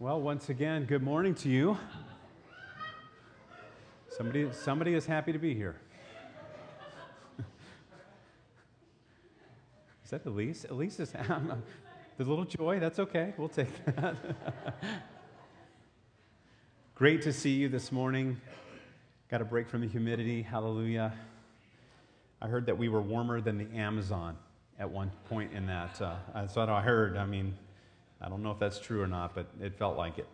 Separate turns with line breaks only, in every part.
Well, once again, good morning to you. Somebody, somebody is happy to be here. Is that Elise? Elise is the little joy. That's okay. We'll take that. Great to see you this morning. Got a break from the humidity. Hallelujah. I heard that we were warmer than the Amazon at one point in that. Uh, that's what I heard. I mean, I don't know if that's true or not, but it felt like it.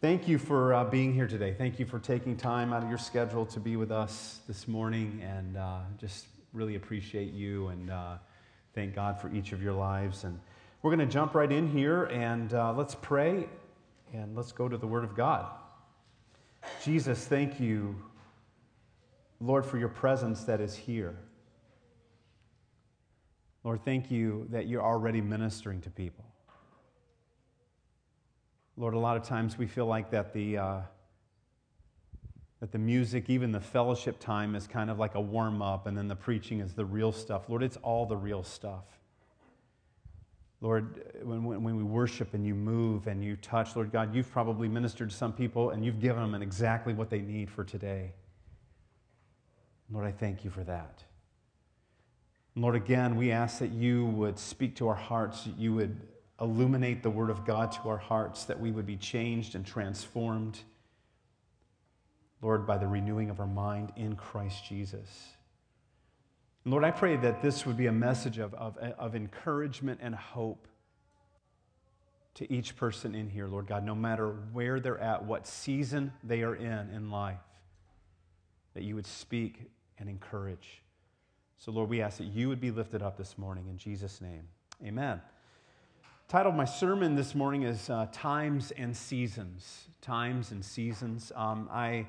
Thank you for uh, being here today. Thank you for taking time out of your schedule to be with us this morning, and uh, just really appreciate you and uh, thank God for each of your lives. And we're going to jump right in here and uh, let's pray and let's go to the Word of God. Jesus, thank you, Lord, for your presence that is here. Lord, thank you that you're already ministering to people. Lord, a lot of times we feel like that the, uh, that the music, even the fellowship time, is kind of like a warm up, and then the preaching is the real stuff. Lord, it's all the real stuff. Lord, when, when, when we worship and you move and you touch, Lord God, you've probably ministered to some people and you've given them exactly what they need for today. Lord, I thank you for that. Lord, again, we ask that you would speak to our hearts, that you would illuminate the Word of God to our hearts, that we would be changed and transformed, Lord, by the renewing of our mind in Christ Jesus. Lord, I pray that this would be a message of, of, of encouragement and hope to each person in here, Lord God, no matter where they're at, what season they are in in life, that you would speak and encourage. So, Lord, we ask that you would be lifted up this morning in Jesus' name. Amen. Title of my sermon this morning is uh, Times and Seasons. Times and Seasons. Um, I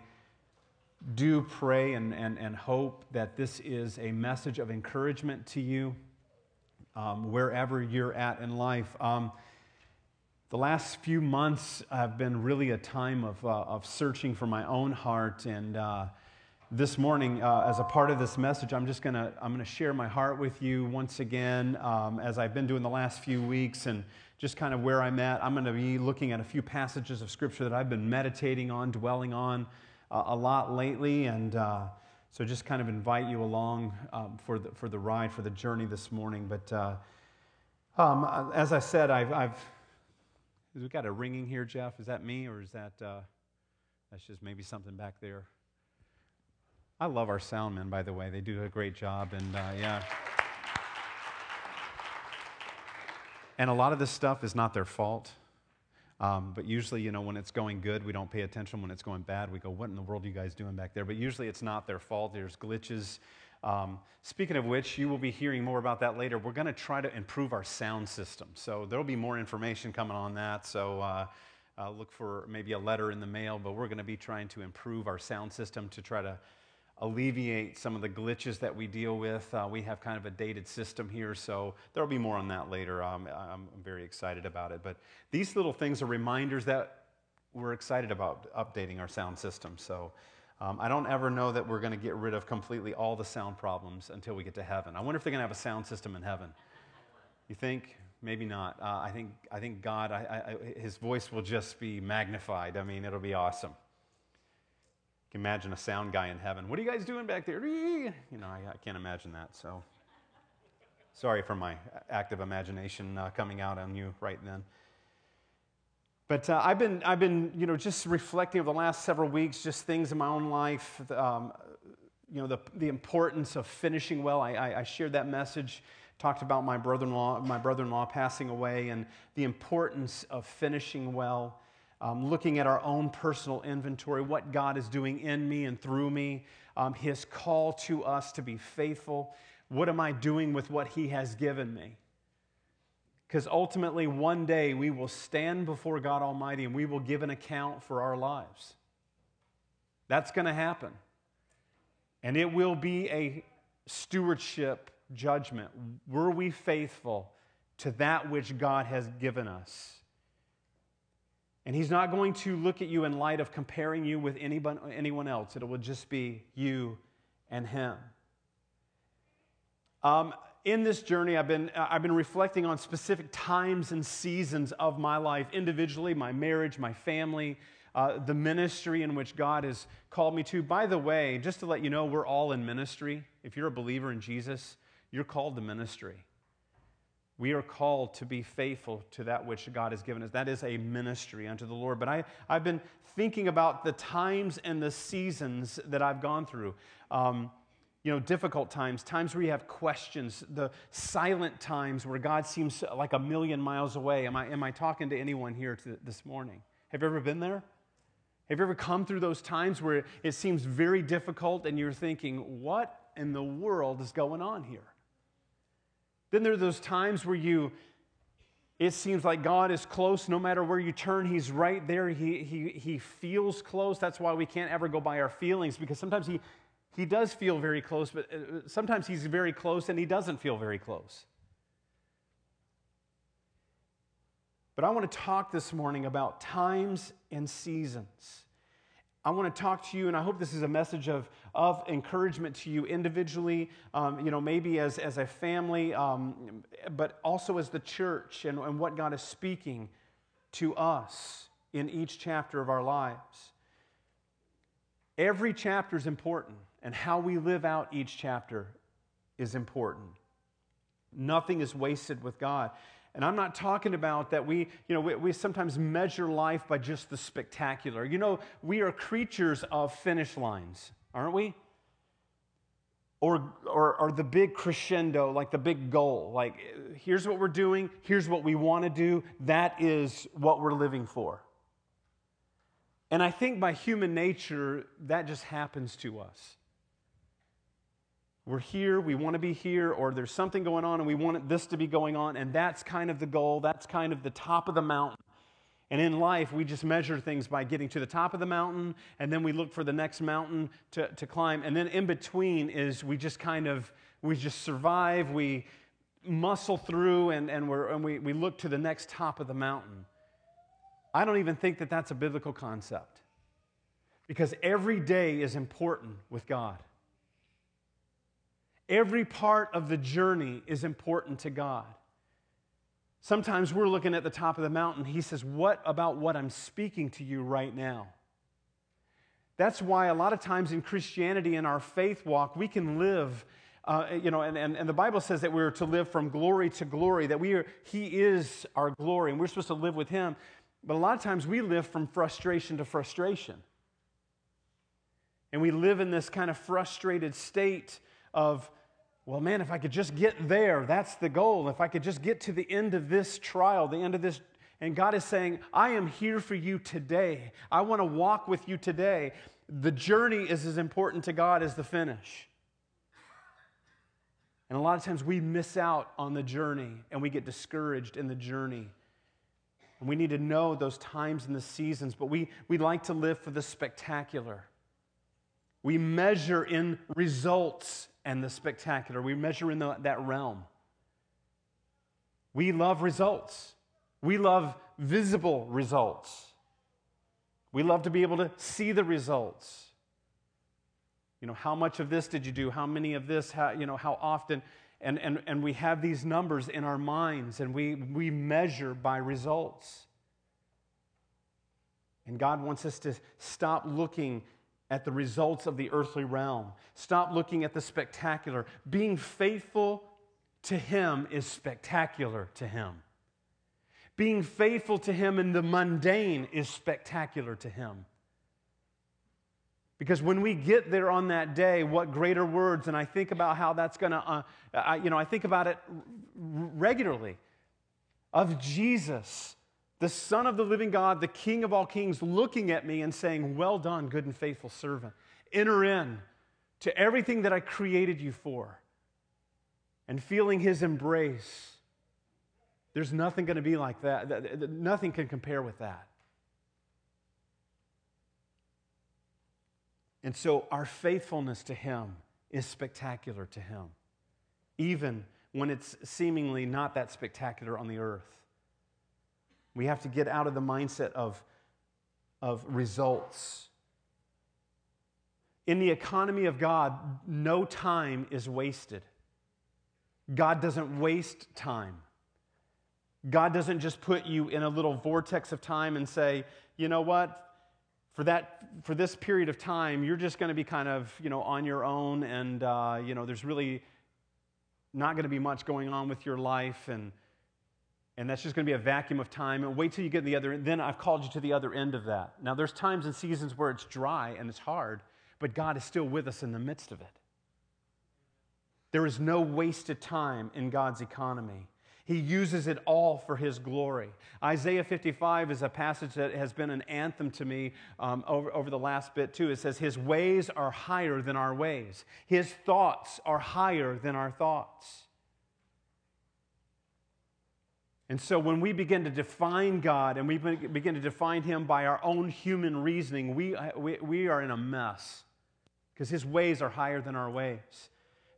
do pray and, and, and hope that this is a message of encouragement to you um, wherever you're at in life. Um, the last few months have been really a time of, uh, of searching for my own heart and uh, this morning, uh, as a part of this message, I'm just going to I'm going to share my heart with you once again, um, as I've been doing the last few weeks, and just kind of where I'm at. I'm going to be looking at a few passages of Scripture that I've been meditating on, dwelling on uh, a lot lately, and uh, so just kind of invite you along um, for the for the ride, for the journey this morning. But uh, um, as I said, I've, I've we got a ringing here, Jeff. Is that me, or is that uh, that's just maybe something back there? I love our soundmen, by the way. They do a great job, and uh, yeah. And a lot of this stuff is not their fault. Um, but usually, you know, when it's going good, we don't pay attention. When it's going bad, we go, What in the world are you guys doing back there? But usually it's not their fault. There's glitches. Um, speaking of which, you will be hearing more about that later. We're going to try to improve our sound system. So there'll be more information coming on that. So uh, uh, look for maybe a letter in the mail, but we're going to be trying to improve our sound system to try to alleviate some of the glitches that we deal with. Uh, we have kind of a dated system here, so there'll be more on that later. Um, I'm very excited about it. But these little things are reminders that we're excited about updating our sound system. So um, I don't ever know that we're going to get rid of completely all the sound problems until we get to heaven. I wonder if they're going to have a sound system in heaven. You think? Maybe not. Uh, I, think, I think God, I, I, his voice will just be magnified. I mean, it'll be awesome can imagine a sound guy in heaven. What are you guys doing back there? You know, I, I can't imagine that. So sorry for my active imagination uh, coming out on you right then. But uh, I've been, I've been, you know, just reflecting over the last several weeks, just things in my own life, um, you know, the, the importance of finishing well. I, I, I shared that message, talked about my brother-in-law, my brother-in-law passing away, and the importance of finishing well um, looking at our own personal inventory, what God is doing in me and through me, um, His call to us to be faithful. What am I doing with what He has given me? Because ultimately, one day we will stand before God Almighty and we will give an account for our lives. That's going to happen. And it will be a stewardship judgment. Were we faithful to that which God has given us? And he's not going to look at you in light of comparing you with anyone, anyone else. It will just be you and him. Um, in this journey, I've been, I've been reflecting on specific times and seasons of my life, individually, my marriage, my family, uh, the ministry in which God has called me to. By the way, just to let you know, we're all in ministry. If you're a believer in Jesus, you're called to ministry. We are called to be faithful to that which God has given us. That is a ministry unto the Lord. But I, I've been thinking about the times and the seasons that I've gone through. Um, you know, difficult times, times where you have questions, the silent times where God seems like a million miles away. Am I, am I talking to anyone here to, this morning? Have you ever been there? Have you ever come through those times where it seems very difficult and you're thinking, what in the world is going on here? Then there are those times where you, it seems like God is close no matter where you turn. He's right there. He, he, he feels close. That's why we can't ever go by our feelings because sometimes he, he does feel very close, but uh, sometimes he's very close and he doesn't feel very close. But I want to talk this morning about times and seasons. I want to talk to you, and I hope this is a message of, of encouragement to you individually, um, you know, maybe as, as a family, um, but also as the church and, and what God is speaking to us in each chapter of our lives. Every chapter is important and how we live out each chapter is important. Nothing is wasted with God. And I'm not talking about that we, you know, we, we, sometimes measure life by just the spectacular. You know, we are creatures of finish lines, aren't we? Or, or, or the big crescendo, like the big goal. Like, here's what we're doing, here's what we want to do, that is what we're living for. And I think by human nature, that just happens to us. We're here, we want to be here, or there's something going on and we want this to be going on, and that's kind of the goal. That's kind of the top of the mountain. And in life, we just measure things by getting to the top of the mountain, and then we look for the next mountain to, to climb. And then in between is we just kind of, we just survive, we muscle through, and, and, we're, and we, we look to the next top of the mountain. I don't even think that that's a biblical concept. Because every day is important with God. Every part of the journey is important to God. Sometimes we're looking at the top of the mountain. He says, What about what I'm speaking to you right now? That's why a lot of times in Christianity, in our faith walk, we can live, uh, you know, and, and, and the Bible says that we're to live from glory to glory, that we are, He is our glory, and we're supposed to live with Him. But a lot of times we live from frustration to frustration. And we live in this kind of frustrated state of, well, man, if I could just get there, that's the goal. If I could just get to the end of this trial, the end of this. And God is saying, I am here for you today. I want to walk with you today. The journey is as important to God as the finish. And a lot of times we miss out on the journey and we get discouraged in the journey. And we need to know those times and the seasons, but we, we like to live for the spectacular. We measure in results and the spectacular. We measure in the, that realm. We love results. We love visible results. We love to be able to see the results. You know, how much of this did you do? How many of this? How, you know, how often? And, and, and we have these numbers in our minds and we, we measure by results. And God wants us to stop looking at the results of the earthly realm. Stop looking at the spectacular. Being faithful to Him is spectacular to Him. Being faithful to Him in the mundane is spectacular to Him. Because when we get there on that day, what greater words, and I think about how that's going to, uh, you know, I think about it regularly of Jesus the Son of the living God, the King of all kings, looking at me and saying, Well done, good and faithful servant. Enter in to everything that I created you for. And feeling his embrace. There's nothing going to be like that. Nothing can compare with that. And so our faithfulness to him is spectacular to him, even when it's seemingly not that spectacular on the earth. We have to get out of the mindset of, of results. In the economy of God, no time is wasted. God doesn't waste time. God doesn't just put you in a little vortex of time and say, you know what? For that, for this period of time, you're just going to be kind of, you know, on your own, and uh, you know, there's really not going to be much going on with your life, and and that's just going to be a vacuum of time. And wait till you get to the other end. Then I've called you to the other end of that. Now, there's times and seasons where it's dry and it's hard, but God is still with us in the midst of it. There is no wasted time in God's economy. He uses it all for His glory. Isaiah 55 is a passage that has been an anthem to me um, over, over the last bit, too. It says, His ways are higher than our ways, His thoughts are higher than our thoughts. And so when we begin to define God and we begin to define Him by our own human reasoning, we, uh, we, we are in a mess because His ways are higher than our ways.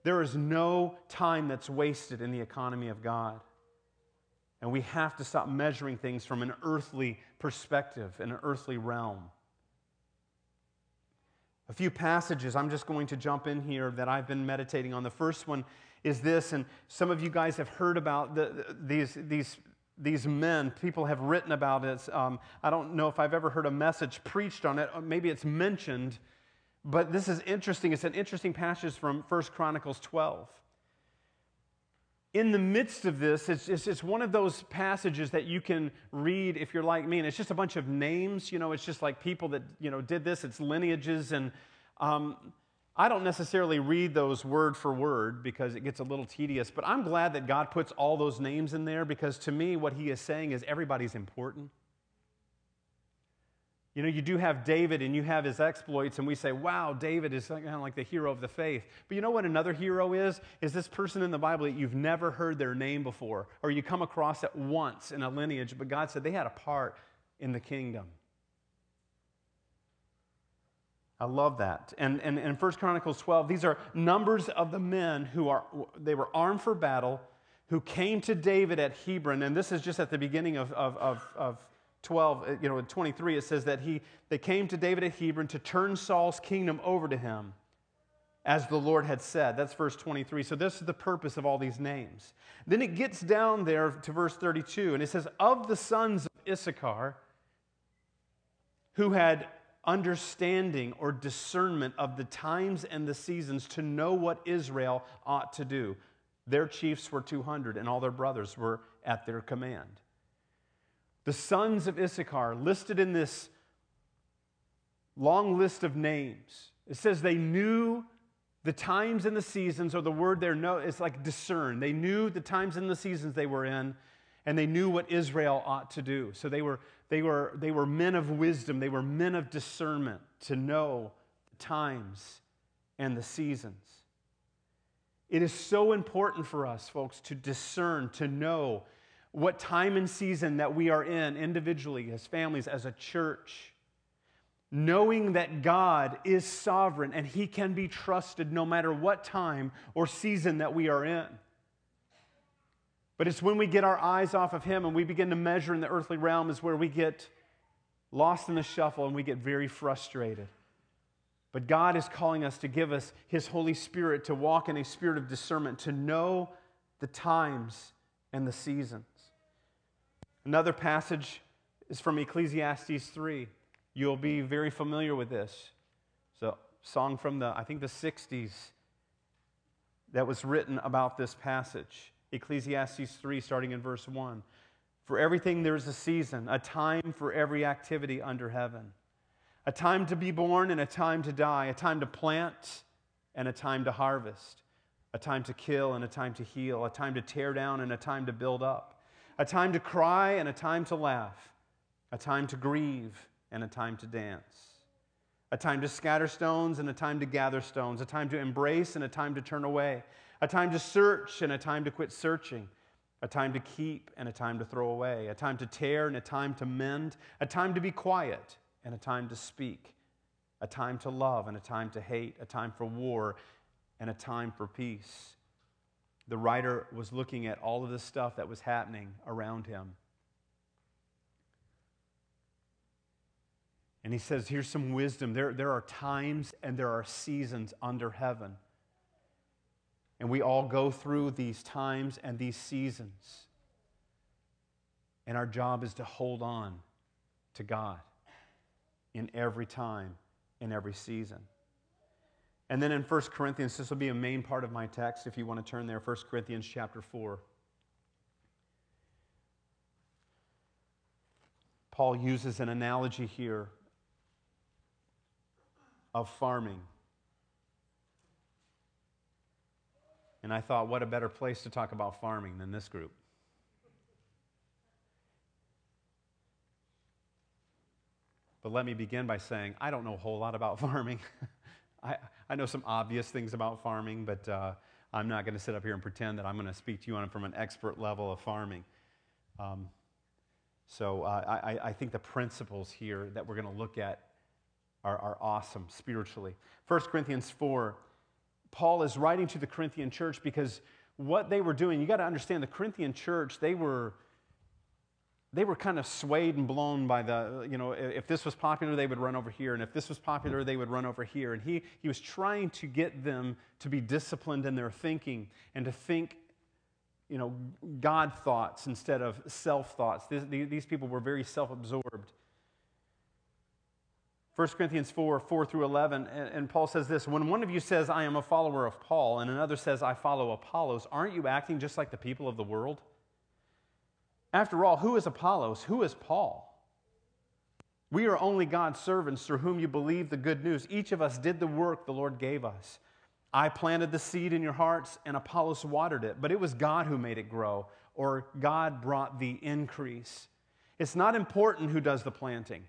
There is no time that's wasted in the economy of God. And we have to stop measuring things from an earthly perspective, an earthly realm. A few passages I'm just going to jump in here that I've been meditating on. The first one is this, and some of you guys have heard about the, these, these, these men. People have written about it. Um, I don't know if I've ever heard a message preached on it. Maybe it's mentioned, but this is interesting. It's an interesting passage from 1 Chronicles 12 in the midst of this, it's, it's, it's, one of those passages that you can read if you're like me, and it's just a bunch of names. You know, it's just like people that, you know, did this, it's lineages. And um, I don't necessarily read those word for word because it gets a little tedious, but I'm glad that God puts all those names in there because to me, what he is saying is everybody's important. You know, you do have David and you have his exploits, and we say, wow, David is kind of like the hero of the faith. But you know what another hero is? Is this person in the Bible that you've never heard their name before, or you come across it once in a lineage, but God said they had a part in the kingdom. I love that. And, and, in 1 Chronicles 12, these are numbers of the men who are, they were armed for battle, who came to David at Hebron. And this is just at the beginning of, of, of, of 12, uh, you know, in 23, it says that he, they came to David at Hebron to turn Saul's kingdom over to him, as the Lord had said. That's verse 23. So, this is the purpose of all these names. Then it gets down there to verse 32, and it says, Of the sons of Issachar, who had understanding or discernment of the times and the seasons to know what Israel ought to do. Their chiefs were 200, and all their brothers were at their command. The sons of Issachar, listed in this long list of names, it says they knew the times and the seasons, or the word there, no, it's like discern. They knew the times and the seasons they were in, and they knew what Israel ought to do. So they were, they were, they were men of wisdom, they were men of discernment to know the times and the seasons. It is so important for us, folks, to discern, to know what time and season that we are in individually, as families, as a church, knowing that God is sovereign and He can be trusted no matter what time or season that we are in. But it's when we get our eyes off of Him and we begin to measure in the earthly realm, is where we get lost in the shuffle and we get very frustrated. But God is calling us to give us His Holy Spirit to walk in a spirit of discernment, to know the times and the seasons. Another passage is from Ecclesiastes 3. You'll be very familiar with this. It's a song from the, I think, the 60s that was written about this passage. Ecclesiastes 3, starting in verse 1. For everything there's a season, a time for every activity under heaven, a time to be born and a time to die, a time to plant and a time to harvest, a time to kill and a time to heal, a time to tear down and a time to build up a time to cry and a time to laugh, a time to grieve and a time to dance, a time to scatter stones and a time to gather stones, a time to embrace and a time to turn away, a time to search and a time to quit searching, a time to keep and a time to throw away, a time to tear and a time to mend, a time to be quiet and a time to speak, a time to love and a time to hate, a time for war and a time for peace the writer was looking at all of the stuff that was happening around him. And he says, Here's some wisdom. There, there are times and there are seasons under heaven. And we all go through these times and these seasons. And our job is to hold on to God in every time, in every season. And then in 1 Corinthians, this will be a main part of my text if you want to turn there, 1 Corinthians chapter 4. Paul uses an analogy here of farming. And I thought, what a better place to talk about farming than this group. But let me begin by saying, I don't know a whole lot about farming. I, I know some obvious things about farming, but uh, I'm not going to sit up here and pretend that I'm going to speak to you on from an expert level of farming. Um, so uh, I, I think the principles here that we're going to look at are, are awesome spiritually. 1 Corinthians 4, Paul is writing to the Corinthian church because what they were doing, you got to understand the Corinthian church, they were they were kind of swayed and blown by the, you know, if this was popular, they would run over here. And if this was popular, they would run over here. And he, he was trying to get them to be disciplined in their thinking and to think, you know, God thoughts instead of self thoughts. These people were very self absorbed. 1 Corinthians 4 4 through 11, and Paul says this When one of you says, I am a follower of Paul, and another says, I follow Apollos, aren't you acting just like the people of the world? After all, who is Apollos? Who is Paul? We are only God's servants through whom you believe the good news. Each of us did the work the Lord gave us. I planted the seed in your hearts, and Apollos watered it, but it was God who made it grow, or God brought the increase. It's not important who does the planting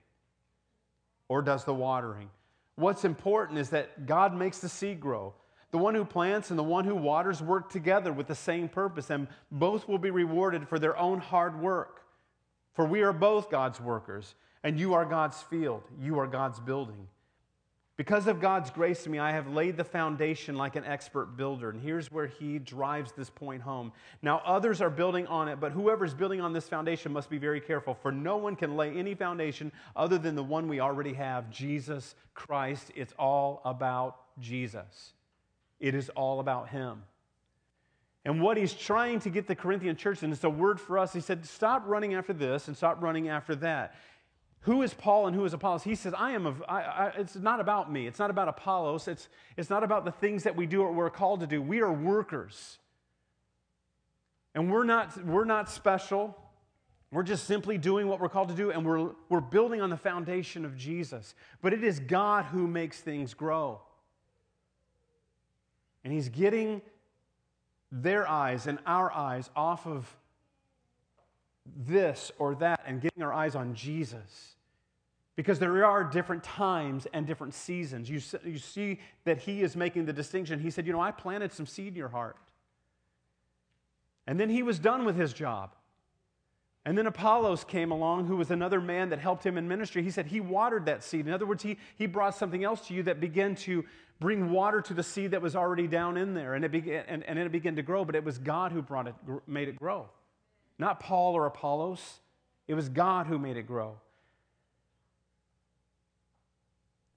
or does the watering. What's important is that God makes the seed grow. The one who plants and the one who waters work together with the same purpose, and both will be rewarded for their own hard work. For we are both God's workers, and you are God's field, you are God's building. Because of God's grace to me, I have laid the foundation like an expert builder. And here's where he drives this point home. Now, others are building on it, but whoever's building on this foundation must be very careful, for no one can lay any foundation other than the one we already have Jesus Christ. It's all about Jesus. It is all about Him. And what he's trying to get the Corinthian church, and it's a word for us, he said, stop running after this and stop running after that. Who is Paul and who is Apollos? He says, I am a, I, I, it's not about me. It's not about Apollos. It's, it's not about the things that we do or we're called to do. We are workers. And we're not, we're not special. We're just simply doing what we're called to do, and we're, we're building on the foundation of Jesus. But it is God who makes things grow. And he's getting their eyes and our eyes off of this or that and getting our eyes on Jesus. Because there are different times and different seasons. You, you see that he is making the distinction. He said, You know, I planted some seed in your heart. And then he was done with his job. And then Apollos came along, who was another man that helped him in ministry. He said he watered that seed. In other words, he, he brought something else to you that began to bring water to the seed that was already down in there. And it, began, and, and it began to grow, but it was God who brought it, made it grow. Not Paul or Apollos. It was God who made it grow.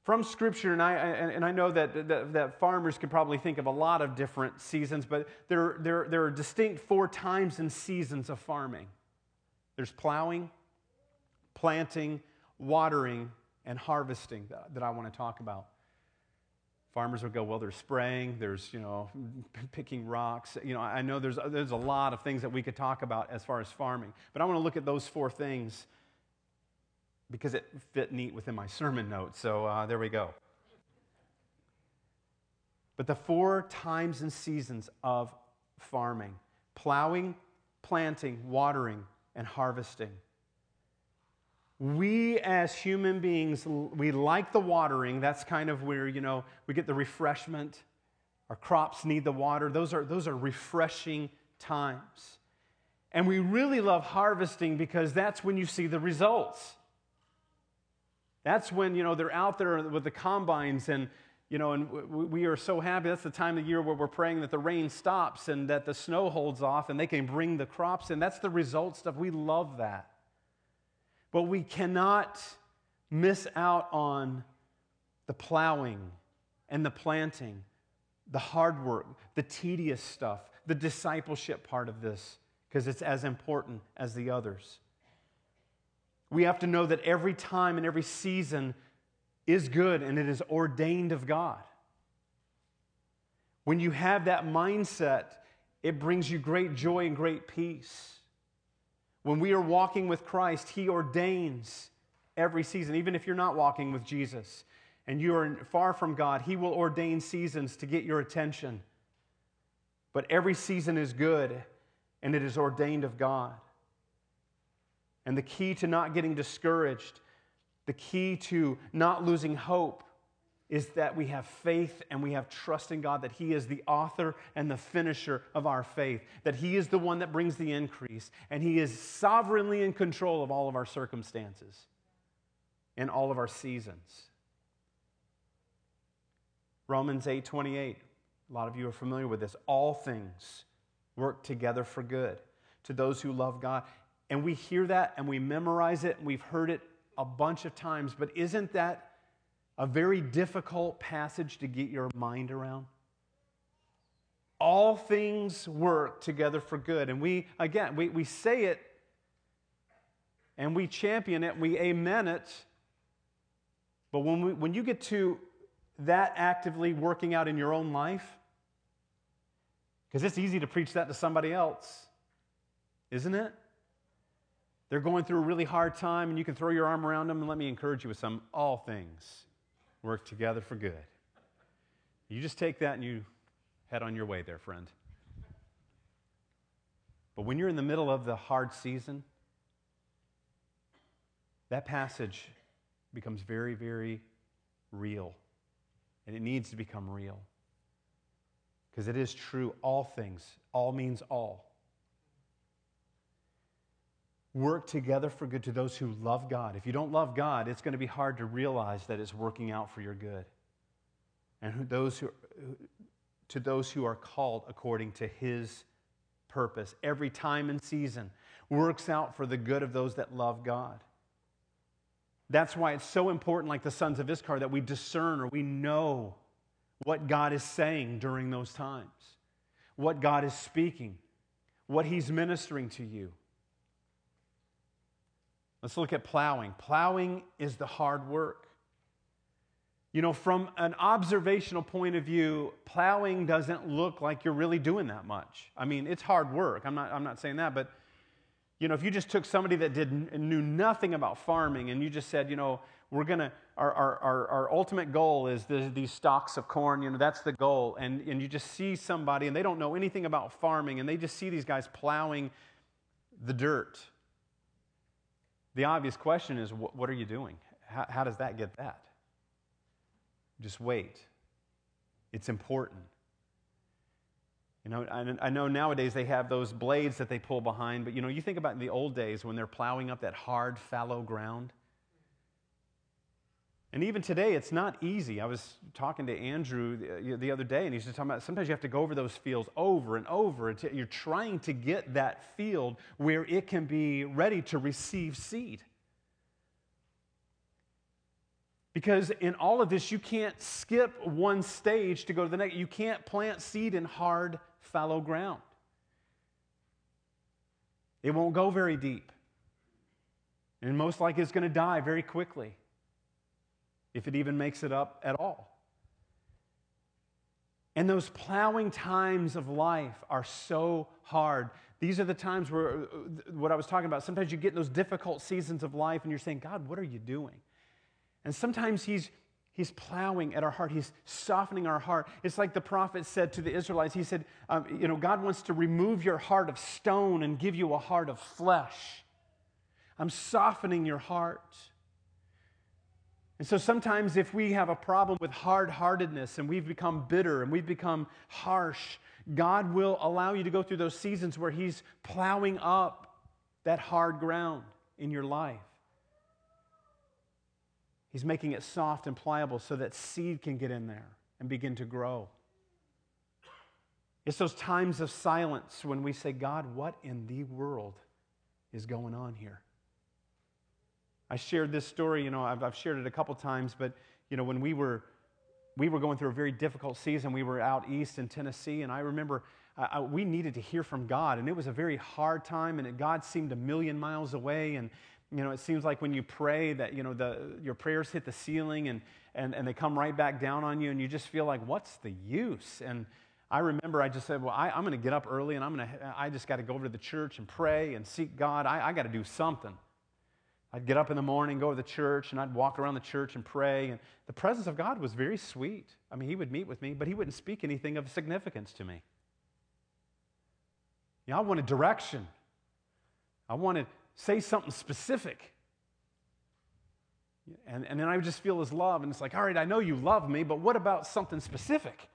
From Scripture, and I, and I know that, that, that, farmers could probably think of a lot of different seasons, but there, there, there are distinct four times and seasons of farming. There's plowing, planting, watering, and harvesting that, that I want to talk about. Farmers would go, well, there's spraying, there's, you know, picking rocks. You know, I know there's, there's a lot of things that we could talk about as far as farming, but I want to look at those four things because it fit neat within my sermon notes. So uh, there we go. But the four times and seasons of farming plowing, planting, watering, and harvesting. We as human beings, we like the watering. That's kind of where, you know, we get the refreshment. Our crops need the water. Those are, those are refreshing times. And we really love harvesting because that's when you see the results. That's when, you know, they're out there with the combines and, you know, and we are so happy. That's the time of year where we're praying that the rain stops and that the snow holds off and they can bring the crops in. That's the result stuff. We love that. But we cannot miss out on the plowing and the planting, the hard work, the tedious stuff, the discipleship part of this, because it's as important as the others. We have to know that every time and every season is good and it is ordained of God. When you have that mindset, it brings you great joy and great peace. When we are walking with Christ, He ordains every season, even if you're not walking with Jesus and you are far from God, He will ordain seasons to get your attention. But every season is good and it is ordained of God. And the key to not getting discouraged, the key to not losing hope, is that we have faith and we have trust in God that He is the author and the finisher of our faith, that He is the one that brings the increase, and He is sovereignly in control of all of our circumstances and all of our seasons. Romans 8 28. A lot of you are familiar with this. All things work together for good to those who love God. And we hear that and we memorize it and we've heard it a bunch of times, but isn't that a very difficult passage to get your mind around? All things work together for good. And we, again, we, we say it and we champion it, we amen it. But when, we, when you get to that actively working out in your own life, because it's easy to preach that to somebody else, isn't it? They're going through a really hard time, and you can throw your arm around them and let me encourage you with some all things work together for good. You just take that and you head on your way there, friend. But when you're in the middle of the hard season, that passage becomes very, very real. And it needs to become real. Because it is true, all things, all means all work together for good to those who love God. If you don't love God, it's going to be hard to realize that it's working out for your good. And those who, to those who are called according to his purpose, every time and season works out for the good of those that love God. That's why it's so important, like the sons of Issachar, that we discern or we know what God is saying during those times, what God is speaking, what He's ministering to you. Let's look at plowing. Plowing is the hard work. You know, from an observational point of view, plowing doesn't look like you're really doing that much. I mean, it's hard work. I'm not, I'm not saying that, but, you know, if you just took somebody that did, knew nothing about farming and you just said, you know, we're to, our, our, our, our ultimate goal is this, these stalks of corn, you know, that's the goal. And, and you just see somebody and they don't know anything about farming and they just see these guys plowing the dirt the obvious question is what are you doing? How, how does that get that? Just wait. It's important. You know, I know nowadays they have those blades that they pull behind, but you know, you think about in the old days when they're plowing up that hard, fallow ground. And even today, it's not easy. I was talking to Andrew uh, the other day, and he's just talking about sometimes you have to go over those fields over and over. You're trying to get that field where it can be ready to receive seed. Because in all of this, you can't skip one stage to go to the next. You can't plant seed in hard, fallow ground, it won't go very deep. And most likely, it's going to die very quickly if it even makes it up at all. And those plowing times of life are so hard. These are the times where, uh, what I was talking about, sometimes you get in those difficult seasons of life and you're saying, God, what are you doing? And sometimes He's, he's plowing at our heart. He's softening our heart. It's like the prophet said to the Israelites. He said, um, You know, God wants to remove your heart of stone and give you a heart of flesh. I'm softening your heart. And so sometimes, if we have a problem with hard heartedness and we've become bitter and we've become harsh, God will allow you to go through those seasons where He's plowing up that hard ground in your life. He's making it soft and pliable so that seed can get in there and begin to grow. It's those times of silence when we say, God, what in the world is going on here? I shared this story, you know, I've, I've shared it a couple times, but, you know, when we were we were going through a very difficult season. We were out east in Tennessee, and I remember we needed to hear from God, and it was a very hard time, and it, God seemed a million miles away. And you know, it seems like when you pray that you know the, your prayers hit the ceiling, and, and and they come right back down on you, and you just feel like, what's the use? And I remember I just said, well, I, am going to get up early, and I'm going to. I just got to go over to the church and pray and seek God. I, I got to do something. I'd get up in the morning, go to the church, and I'd walk around the church and pray. And the presence of God was very sweet. I mean, He would meet with me, but He wouldn't speak anything of significance to me. You know, I wanted direction. I wanted to say something specific. And, and then I would just feel His love, and it's like, all right, I know you love me, but what about something specific?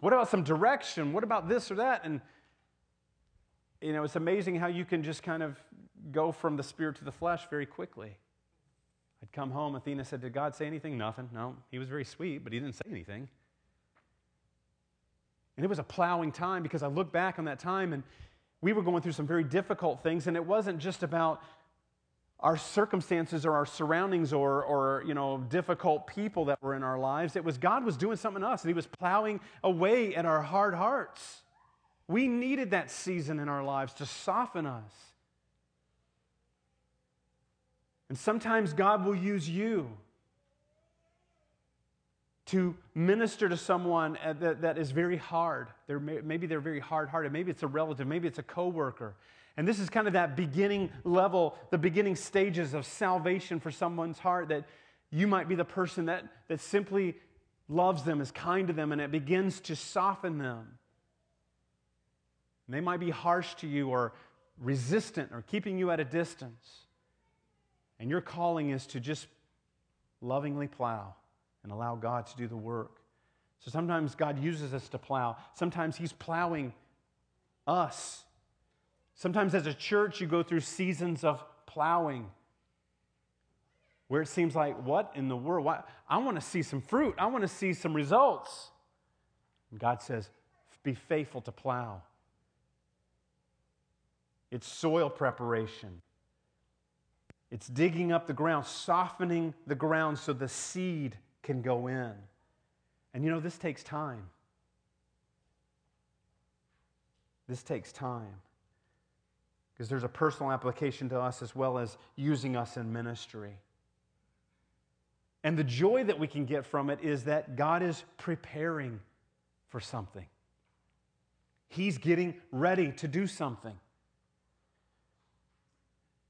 What about some direction? What about this or that? And you know, it's amazing how you can just kind of go from the spirit to the flesh very quickly. I'd come home. Athena said, Did God say anything? Nothing. No. He was very sweet, but he didn't say anything. And it was a plowing time because I look back on that time and we were going through some very difficult things, and it wasn't just about our circumstances or our surroundings or, or you know difficult people that were in our lives it was god was doing something in us and he was plowing away at our hard hearts we needed that season in our lives to soften us and sometimes God will use you to minister to someone that, that is very hard. They're, maybe they're very hard hearted. Maybe it's a relative. Maybe it's a coworker. And this is kind of that beginning level, the beginning stages of salvation for someone's heart that you might be the person that, that simply loves them, is kind to them, and it begins to soften them. And they might be harsh to you or resistant or keeping you at a distance. And your calling is to just lovingly plow and allow God to do the work. So sometimes God uses us to plow, sometimes He's plowing us. Sometimes as a church, you go through seasons of plowing where it seems like, what in the world? Why? I want to see some fruit, I want to see some results. And God says, be faithful to plow. It's soil preparation. It's digging up the ground, softening the ground so the seed can go in. And you know, this takes time. This takes time. Because there's a personal application to us as well as using us in ministry. And the joy that we can get from it is that God is preparing for something. He's getting ready to do something.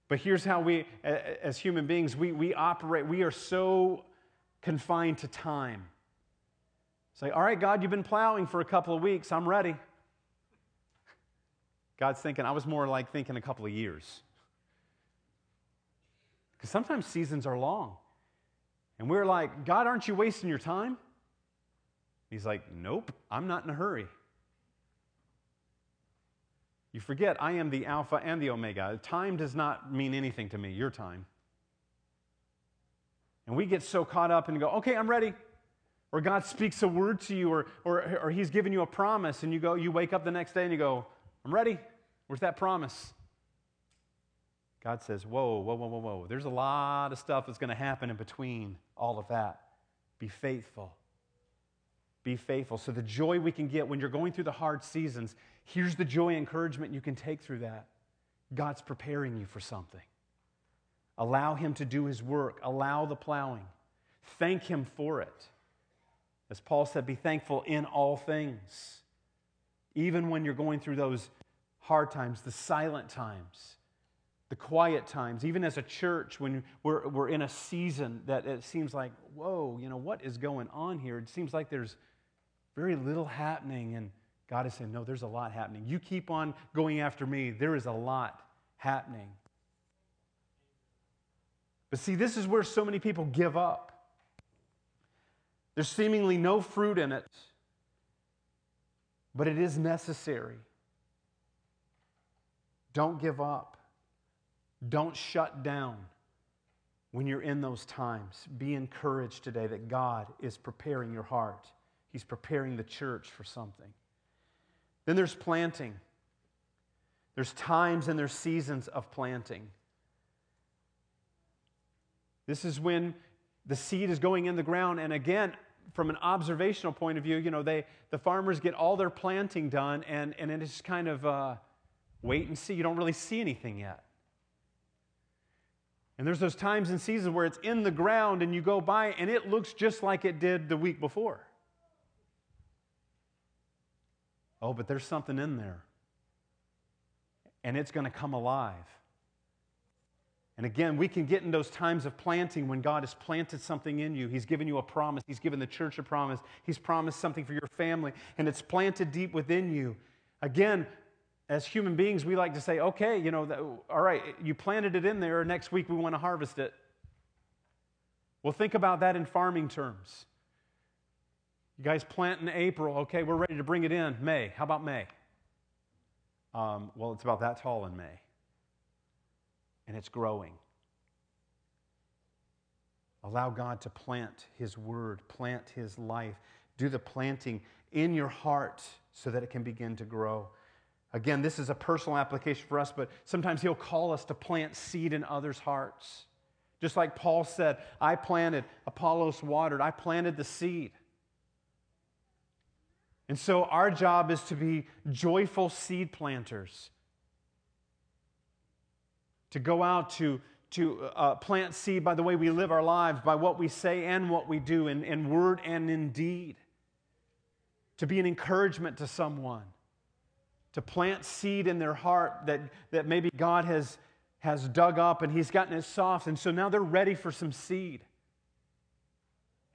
But here's how we, as human beings, we, we operate. We are so confined to time. Say, all right, God, you've been plowing for a couple of weeks. I'm ready. God's thinking, I was more like thinking a couple of years. Because sometimes seasons are long. And we're like, God, aren't you wasting your time? He's like, Nope, I'm not in a hurry. You forget, I am the Alpha and the Omega. Time does not mean anything to me, your time. And we get so caught up and go, okay, I'm ready. Or God speaks a word to you, or, or, or He's given you a promise, and you go, you wake up the next day and you go, I'm ready. Where's that promise? God says, whoa, whoa, whoa, whoa, whoa. There's a lot of stuff that's going to happen in between all of that. Be faithful. Be faithful. So, the joy we can get when you're going through the hard seasons Here's the joy and encouragement you can take through that God's preparing you for something. Allow Him to do His work, allow the plowing. Thank Him for it. As Paul said, be thankful in all things. Even when you're going through those hard times, the silent times, the quiet times, even as a church, when we're, we're in a season that it seems like, whoa, you know, what is going on here? It seems like there's very little happening. And God is saying, No, there's a lot happening. You keep on going after me, there is a lot happening. But see, this is where so many people give up. There's seemingly no fruit in it, but it is necessary. Don't give up. Don't shut down when you're in those times. Be encouraged today that God is preparing your heart, He's preparing the church for something. Then there's planting. There's times and there's seasons of planting. This is when the seed is going in the ground. And again, from an observational point of view, you know, they, the farmers get all their planting done, and, and it's kind of uh, wait and see. You don't really see anything yet. And there's those times and seasons where it's in the ground and you go by and it looks just like it did the week before. Oh, but there's something in there. And it's going to come alive. And again, we can get in those times of planting when God has planted something in you. He's given you a promise. He's given the church a promise. He's promised something for your family, and it's planted deep within you. Again, as human beings, we like to say, okay, you know, all right, you planted it in there, next week we want to harvest it. Well, think about that in farming terms. You guys plant in April, okay, we're ready to bring it in. May. How about May? Um, well, it's about that tall in May and it's growing. Allow God to plant His word, plant His life. Do the planting in your heart so that it can begin to grow. Again, this is a personal application for us, but sometimes He'll call us to plant seed in others' hearts. Just like Paul said, I planted, Apollos watered, I planted the seed. And so our job is to be joyful seed planters. To go out to, to uh, plant seed by the way we live our lives, by what we say and what we do, in, in word and in deed, to be an encouragement to someone, to plant seed in their heart that, that maybe God has, has dug up and He's gotten it soft, and so now they're ready for some seed.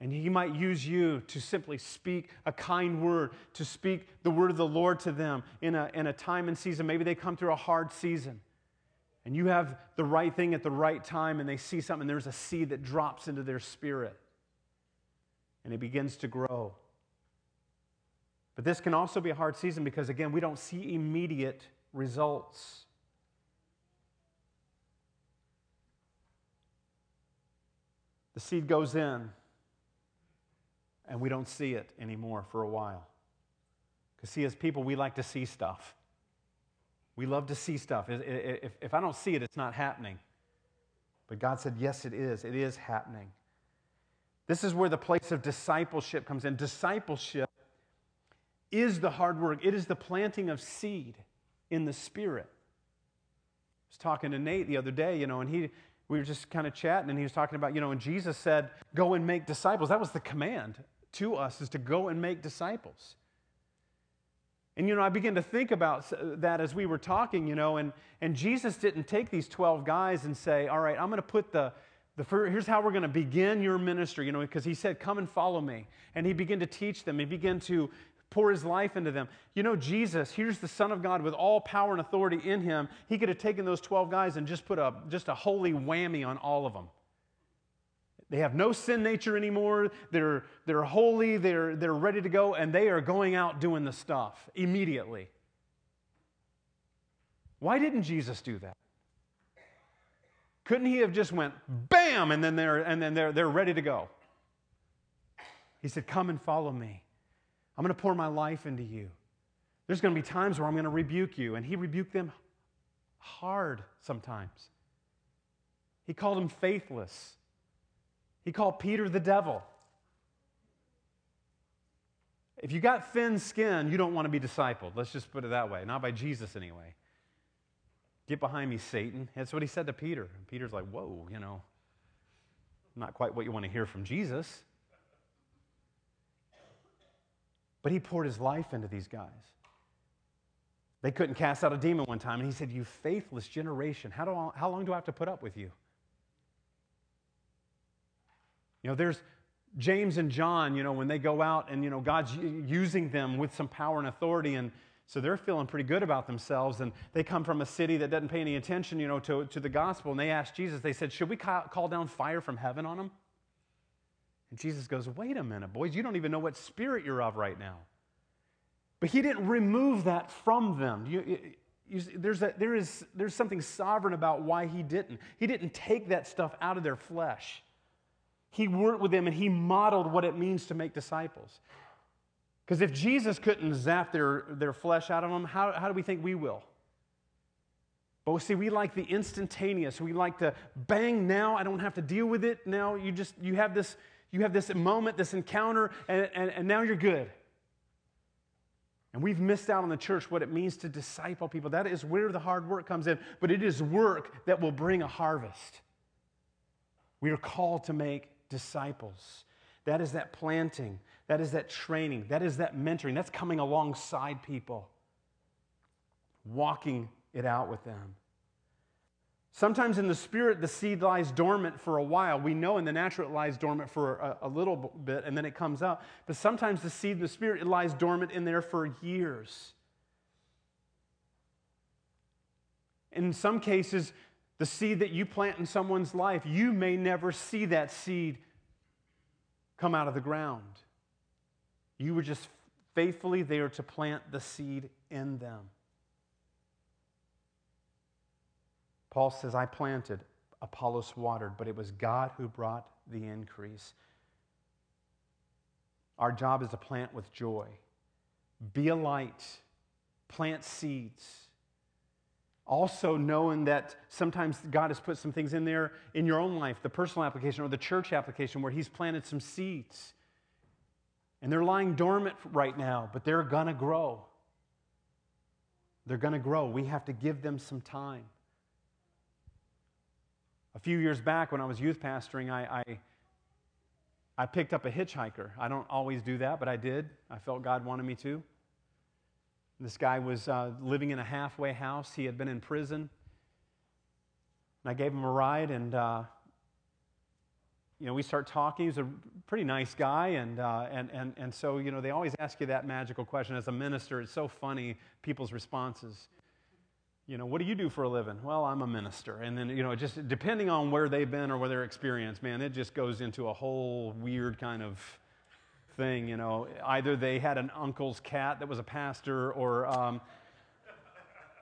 And he might use you to simply speak a kind word, to speak the word of the Lord to them in a, in a time and season. Maybe they come through a hard season and you have the right thing at the right time and they see something, there's a seed that drops into their spirit and it begins to grow. But this can also be a hard season because, again, we don't see immediate results. The seed goes in, and we don't see it anymore for a while. Because, see, as people, we like to see stuff. We love to see stuff. If, if I don't see it, it's not happening. But God said, yes, it is. It is happening. This is where the place of discipleship comes in. Discipleship is the hard work, it is the planting of seed in the Spirit. I was talking to Nate the other day, you know, and he, we were just kind of chatting, and he was talking about, you know, when Jesus said, go and make disciples, that was the command to us, is to go and make disciples. And, you know, I began to think about that as we were talking, you know, and, and Jesus didn't take these 12 guys and say, all right, I'm going to put the, the first, here's how we're going to begin your ministry, you know, because he said, come and follow me. And he began to teach them. He began to pour his life into them. You know, Jesus, here's the Son of God with all power and authority in him. He could have taken those 12 guys and just put a, just a holy whammy on all of them. They have no sin nature anymore. They're, they're holy. They're, they're ready to go, and they are going out doing the stuff immediately. Why didn't Jesus do that? Couldn't he have just went bam and then they're and then they're they're ready to go? He said, Come and follow me. I'm going to pour my life into you. There's going to be times where I'm going to rebuke you. And he rebuked them hard sometimes. He called them faithless. He called Peter the devil. If you got thin skin, you don't want to be discipled. Let's just put it that way. Not by Jesus, anyway. Get behind me, Satan. That's what he said to Peter. And Peter's like, whoa, you know, not quite what you want to hear from Jesus. But he poured his life into these guys. They couldn't cast out a demon one time, and he said, You faithless generation, how, do I, how long do I have to put up with you? You know, there's James and John, you know, when they go out and, you know, God's using them with some power and authority, and so they're feeling pretty good about themselves. And they come from a city that doesn't pay any attention, you know, to, to the gospel, and they ask Jesus, they said, Should we call down fire from heaven on them? And Jesus goes, Wait a minute, boys, you don't even know what spirit you're of right now. But he didn't remove that from them. You, you, there's, a, there is, there's something sovereign about why he didn't. He didn't take that stuff out of their flesh. He worked with them and he modeled what it means to make disciples. Because if Jesus couldn't zap their, their flesh out of them, how, how do we think we will? But we see, we like the instantaneous. We like to bang now. I don't have to deal with it. Now you just you have this you have this moment, this encounter, and, and, and now you're good. And we've missed out on the church what it means to disciple people. That is where the hard work comes in. But it is work that will bring a harvest. We are called to make disciples. That is that planting. That is that training. That is that mentoring. That's coming alongside people, walking it out with them. Sometimes in the spirit, the seed lies dormant for a while. We know in the natural it lies dormant for a, a, little bit and then it comes out. But sometimes the seed in the spirit, it lies dormant in there for years. In some cases, the seed that you plant in someone's life, you may never see that seed come out of the ground. You were just faithfully there to plant the seed in them. Paul says, I planted, Apollos watered, but it was God who brought the increase. Our job is to plant with joy, be a light, plant seeds. Also, knowing that sometimes God has put some things in there in your own life, the personal application or the church application, where He's planted some seeds. And they're lying dormant right now, but they're going to grow. They're going to grow. We have to give them some time. A few years back, when I was youth pastoring, I, I, I picked up a hitchhiker. I don't always do that, but I did. I felt God wanted me to. This guy was uh, living in a halfway house. He had been in prison. And I gave him a ride, and uh, you know, we start talking. He's a pretty nice guy, and, uh, and, and, and so, you know, they always ask you that magical question. As a minister, it's so funny, people's responses you know, what do you do for a living? Well, I'm a minister. And then, you know, just depending on where they've been or where their experience, man, it just goes into a whole weird kind of thing. You know, either they had an uncle's cat that was a pastor or, um,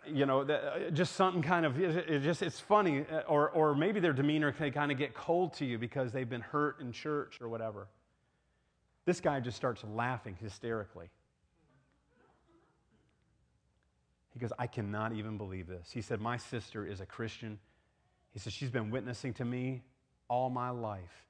you know, just something kind of, it just, it's funny. Or, or maybe their demeanor can kind of get cold to you because they've been hurt in church or whatever. This guy just starts laughing hysterically. He goes, I cannot even believe this. He said, My sister is a Christian. He said, She's been witnessing to me all my life.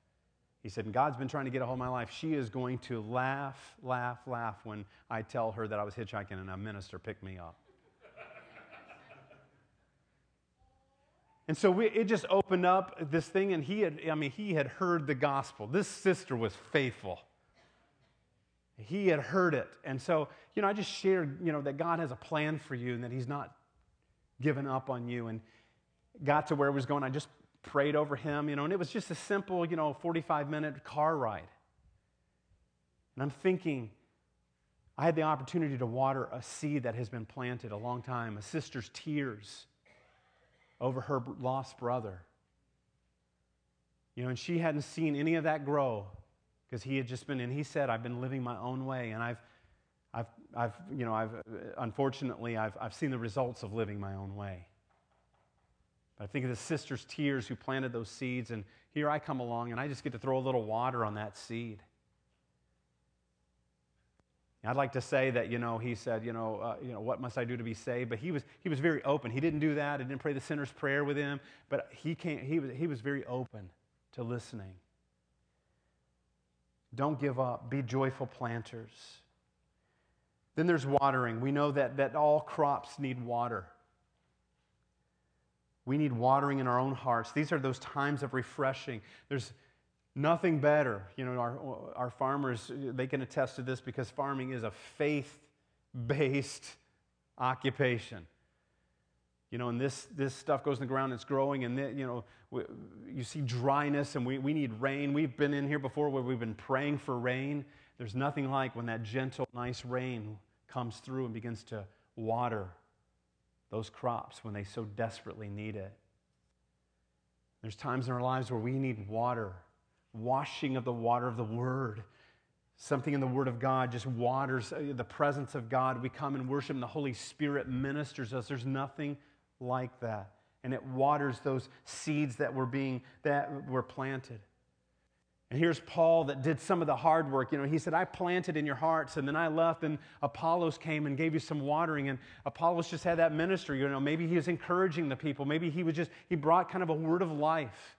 He said, and God's been trying to get a hold of my life. She is going to laugh, laugh, laugh when I tell her that I was hitchhiking and a minister picked me up. and so we, it just opened up this thing, and he had, I mean, he had heard the gospel. This sister was faithful. He had heard it. And so, you know, I just shared, you know, that God has a plan for you and that He's not given up on you. And got to where it was going. I just prayed over him, you know, and it was just a simple, you know, 45 minute car ride. And I'm thinking, I had the opportunity to water a seed that has been planted a long time, a sister's tears over her lost brother. You know, and she hadn't seen any of that grow because he had just been, and he said, I've been living my own way, and I've, I've, I've you know, I've, unfortunately, I've, I've seen the results of living my own way. I think of the sister's tears who planted those seeds, and here I come along, and I just get to throw a little water on that seed. I'd like to say that, you know, he said, you know, uh, you know, what must I do to be saved? But he was, he was very open. He didn't do that. I didn't pray the sinner's prayer with him, but he, came, he, was, he was very open to listening. Don't give up. Be joyful planters. Then there's watering. We know that, that all crops need water. We need watering in our own hearts. These are those times of refreshing. There's nothing better. You know, our, our farmers, they can attest to this because farming is a faith based occupation. You know, and this, this stuff goes in the ground, it's growing, and, then, you know, we, you see dryness, and we, we need rain. We've been in here before where we've been praying for rain. There's nothing like when that gentle, nice rain comes through and begins to water those crops when they so desperately need it. There's times in our lives where we need water, washing of the water of the Word. Something in the Word of God just waters uh, the presence of God. We come and worship, and the Holy Spirit ministers us. There's nothing like that. And it waters those seeds that were being that were planted. And here's Paul that did some of the hard work. You know, he said, I planted in your hearts, and then I left, and Apollos came and gave you some watering. And Apollos just had that ministry. You know, maybe he was encouraging the people. Maybe he was just, he brought kind of a word of life.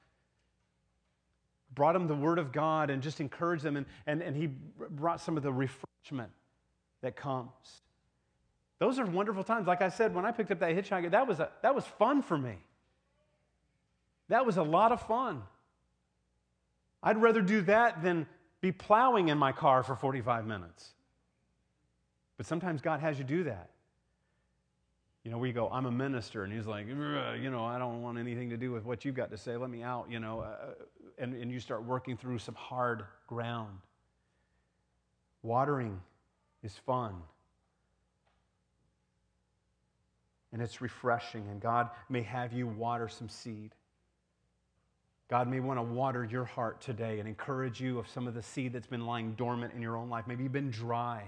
Brought them the word of God and just encouraged them. And, and, and he brought some of the refreshment that comes. Those are wonderful times. Like I said, when I picked up that hitchhiker, that was, a, that was fun for me. That was a lot of fun. I'd rather do that than be plowing in my car for 45 minutes. But sometimes God has you do that. You know, we go, I'm a minister, and he's like, you know, I don't want anything to do with what you've got to say. Let me out, you know. Uh, and, and you start working through some hard ground. Watering is fun. And it's refreshing, and God may have you water some seed. God may want to water your heart today and encourage you of some of the seed that's been lying dormant in your own life. Maybe you've been dry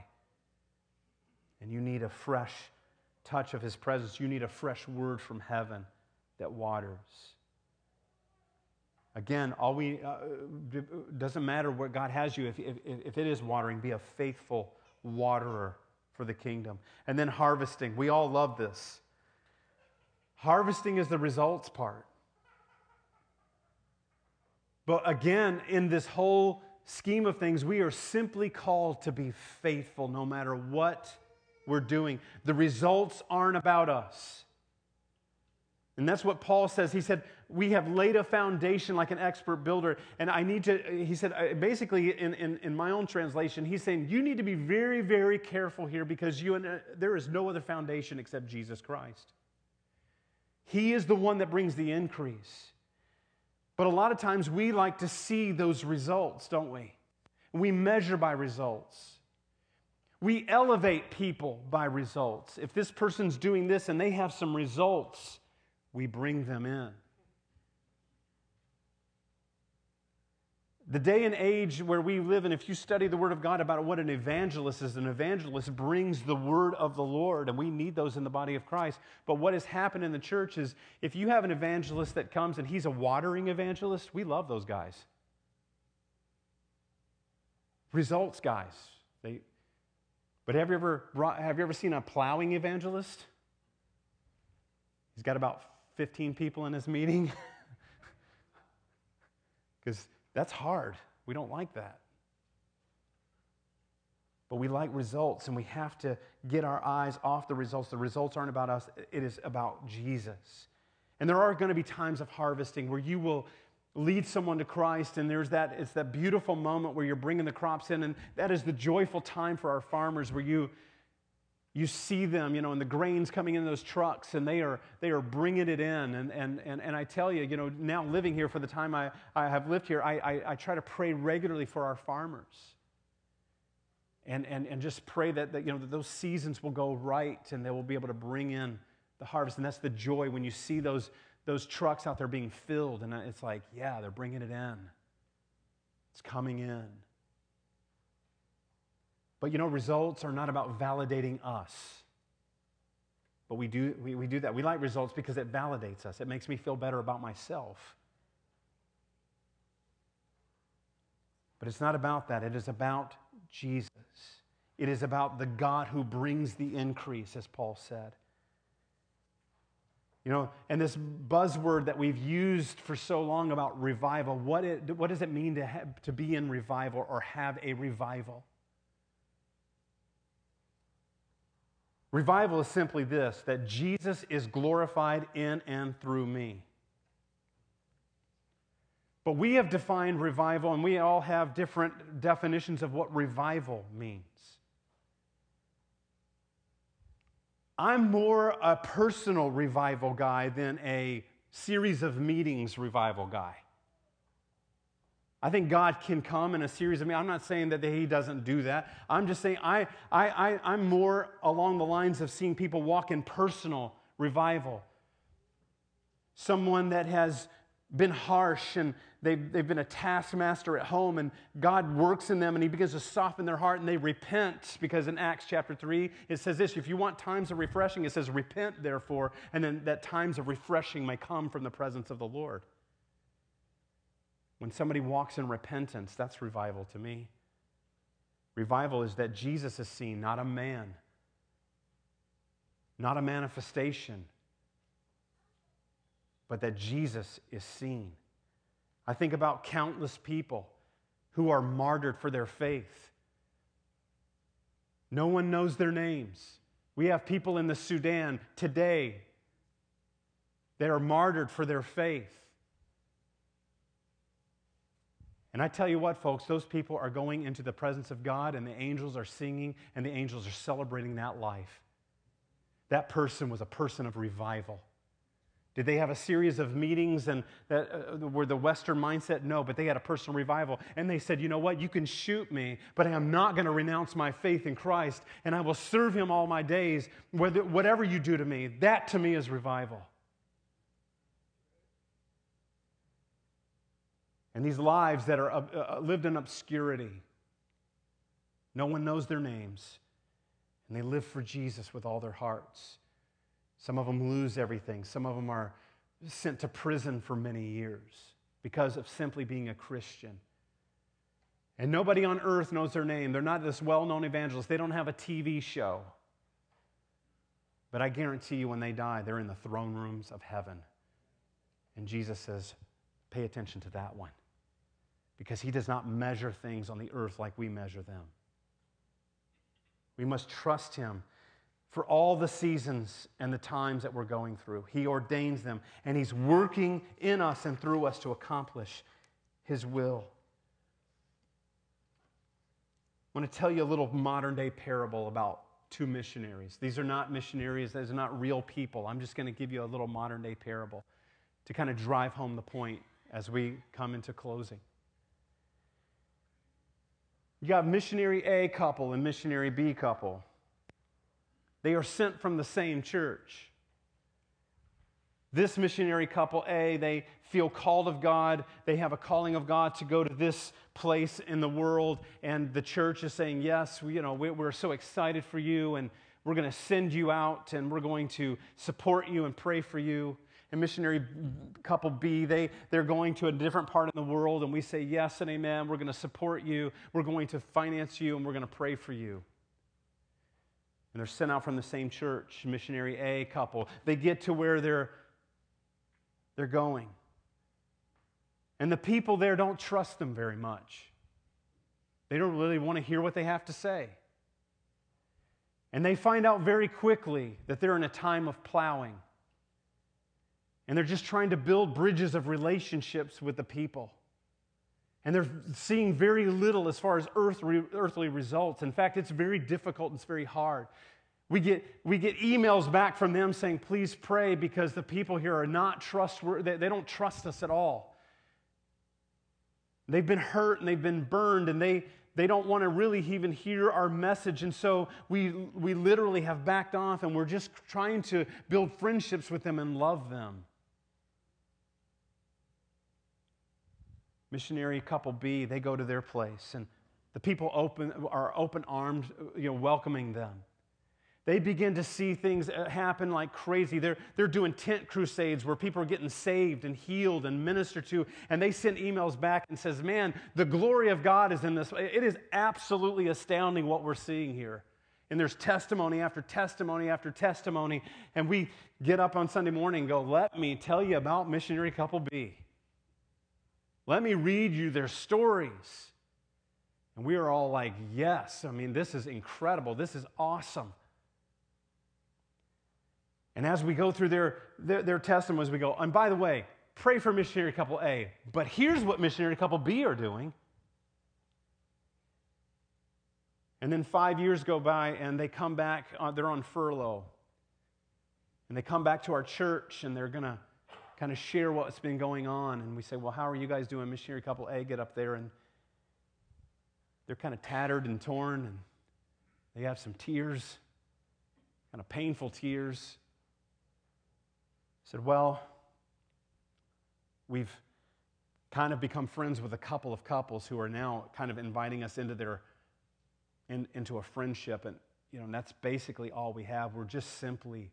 and you need a fresh touch of His presence. You need a fresh word from heaven that waters. Again, all we uh, doesn't matter what God has you. If, if, if it is watering, be a faithful waterer for the kingdom. And then harvesting. We all love this. Harvesting is the results part. But again, in this whole scheme of things, we are simply called to be faithful no matter what we're doing. The results aren't about us. And that's what Paul says. He said, We have laid a foundation like an expert builder. And I need to, he said, basically, in, in, in my own translation, he's saying, You need to be very, very careful here because you, uh, there is no other foundation except Jesus Christ. He is the one that brings the increase. But a lot of times we like to see those results, don't we? We measure by results. We elevate people by results. If this person's doing this and they have some results, we bring them in. The day and age where we live, and if you study the Word of God about what an evangelist is, an evangelist brings the Word of the Lord, and we need those in the body of Christ. But what has happened in the church is if you have an evangelist that comes and he's a watering evangelist, we love those guys. Results guys. They, but have you, ever have you ever seen a plowing evangelist? He's got about 15 people in his meeting. Because That's hard. We don't like that. But we like results, and we have to get our eyes off the results. The results aren't about us, it is about Jesus. And there are going to be times of harvesting where you will lead someone to Christ, and there's that, it's that beautiful moment where you're bringing the crops in, and that is the joyful time for our farmers where you you see them, you know, and the grains coming in those trucks, and they are, they are bringing it in. And, and, and, and I tell you, you know, now living here for the time I, I have lived here, I, I, I try to pray regularly for our farmers. And, and, and just pray that, that, you know, that those seasons will go right and they will be able to bring in the harvest. And that's the joy when you see those, those trucks out there being filled. And it's like, yeah, they're bringing it in, it's coming in. But you know, results are not about validating us. But we do, we, we do that. We like results because it validates us, it makes me feel better about myself. But it's not about that. It is about Jesus. It is about the God who brings the increase, as Paul said. You know, and this buzzword that we've used for so long about revival, what, it, what does it mean to, have, to be in revival or have a revival? Revival is simply this that Jesus is glorified in and through me. But we have defined revival, and we all have different definitions of what revival means. I'm more a personal revival guy than a series of meetings revival guy. I think God can come in a series of me. I'm not saying that He doesn't do that. I'm just saying I, I, I, I'm more along the lines of seeing people walk in personal revival. Someone that has been harsh and they've, they've been a taskmaster at home, and God works in them and He begins to soften their heart and they repent. Because in Acts chapter 3, it says this if you want times of refreshing, it says, Repent therefore, and then that times of refreshing may come from the presence of the Lord. When somebody walks in repentance, that's revival to me. Revival is that Jesus is seen, not a man, not a manifestation, but that Jesus is seen. I think about countless people who are martyred for their faith. No one knows their names. We have people in the Sudan today that are martyred for their faith. And I tell you what, folks, those people are going into the presence of God, and the angels are singing, and the angels are celebrating that life. That person was a person of revival. Did they have a series of meetings and that uh, were the Western mindset? No, but they had a personal revival. And they said, you know what? You can shoot me, but I am not going to renounce my faith in Christ, and I will serve him all my days, whether, whatever you do to me. That to me is revival. And these lives that are uh, lived in obscurity, no one knows their names, and they live for Jesus with all their hearts. Some of them lose everything. Some of them are sent to prison for many years because of simply being a Christian. And nobody on earth knows their name. They're not this well known evangelist. They don't have a TV show. But I guarantee you, when they die, they're in the throne rooms of heaven. And Jesus says, pay attention to that one because he does not measure things on the earth like we measure them. We must trust him for all the seasons and the times that we're going through. He ordains them, and He's working in us and through us to accomplish His will. I want to tell you a little modern day parable about two missionaries. These are not missionaries, these are not real people. I'm just going to give you a little modern day parable to kind of drive home the point as we come into closing. You got missionary A couple and missionary B couple. They are sent from the same church. This missionary couple A, they feel called of God. They have a calling of God to go to this place in the world. And the church is saying, Yes, we, you know, we're so excited for you, and we're going to send you out, and we're going to support you and pray for you. And missionary couple B, they, they're going to a different part of the world, and we say, Yes and amen. We're going to support you. We're going to finance you, and we're going to pray for you and they're sent out from the same church, missionary A couple. They get to where they're, they're going. And the people there don't trust them very much. They don't really want to hear what they have to say. And they find out very quickly that they're in a time of plowing. And they're just trying to build bridges of relationships with the people. And they're seeing very little as far as earthly, earthly results. In fact, it's very difficult it's very hard. We get, we get emails back from them saying, please pray because the people here are not trustworthy. They, they don't trust us at all. They've been hurt and they've been burned and they, they don't want to really even hear our message. And so we, we literally have backed off and we're just trying to build friendships with them and love them. Missionary couple B, they go to their place, and the people open, are open armed, you know, welcoming them. They begin to see things uh, happen like crazy. They're, they're doing tent crusades where people are getting saved and healed and ministered to, and they send emails back and says, man, the glory of God is in this. It is absolutely astounding what we're seeing here. And there's testimony after testimony after testimony. And we get up on Sunday morning and go, let me tell you about missionary couple B. Let me read you their stories. And we are all like, yes, I mean, this is incredible. This is awesome. And as we go through their, their, their testimonies, we go, and by the way, pray for missionary couple A. But here's what missionary couple B are doing. And then five years go by and they come back, uh, they're on furlough. And they come back to our church and they're going to kind of share what's been going on. And we say, Well, how are you guys doing? Missionary couple A get up there and they're kind of tattered and torn and they have some tears, kind of painful tears. I said, Well, we've kind of become friends with a couple of couples who are now kind of inviting us into their in, into a friendship and you know and that's basically all we have we're just simply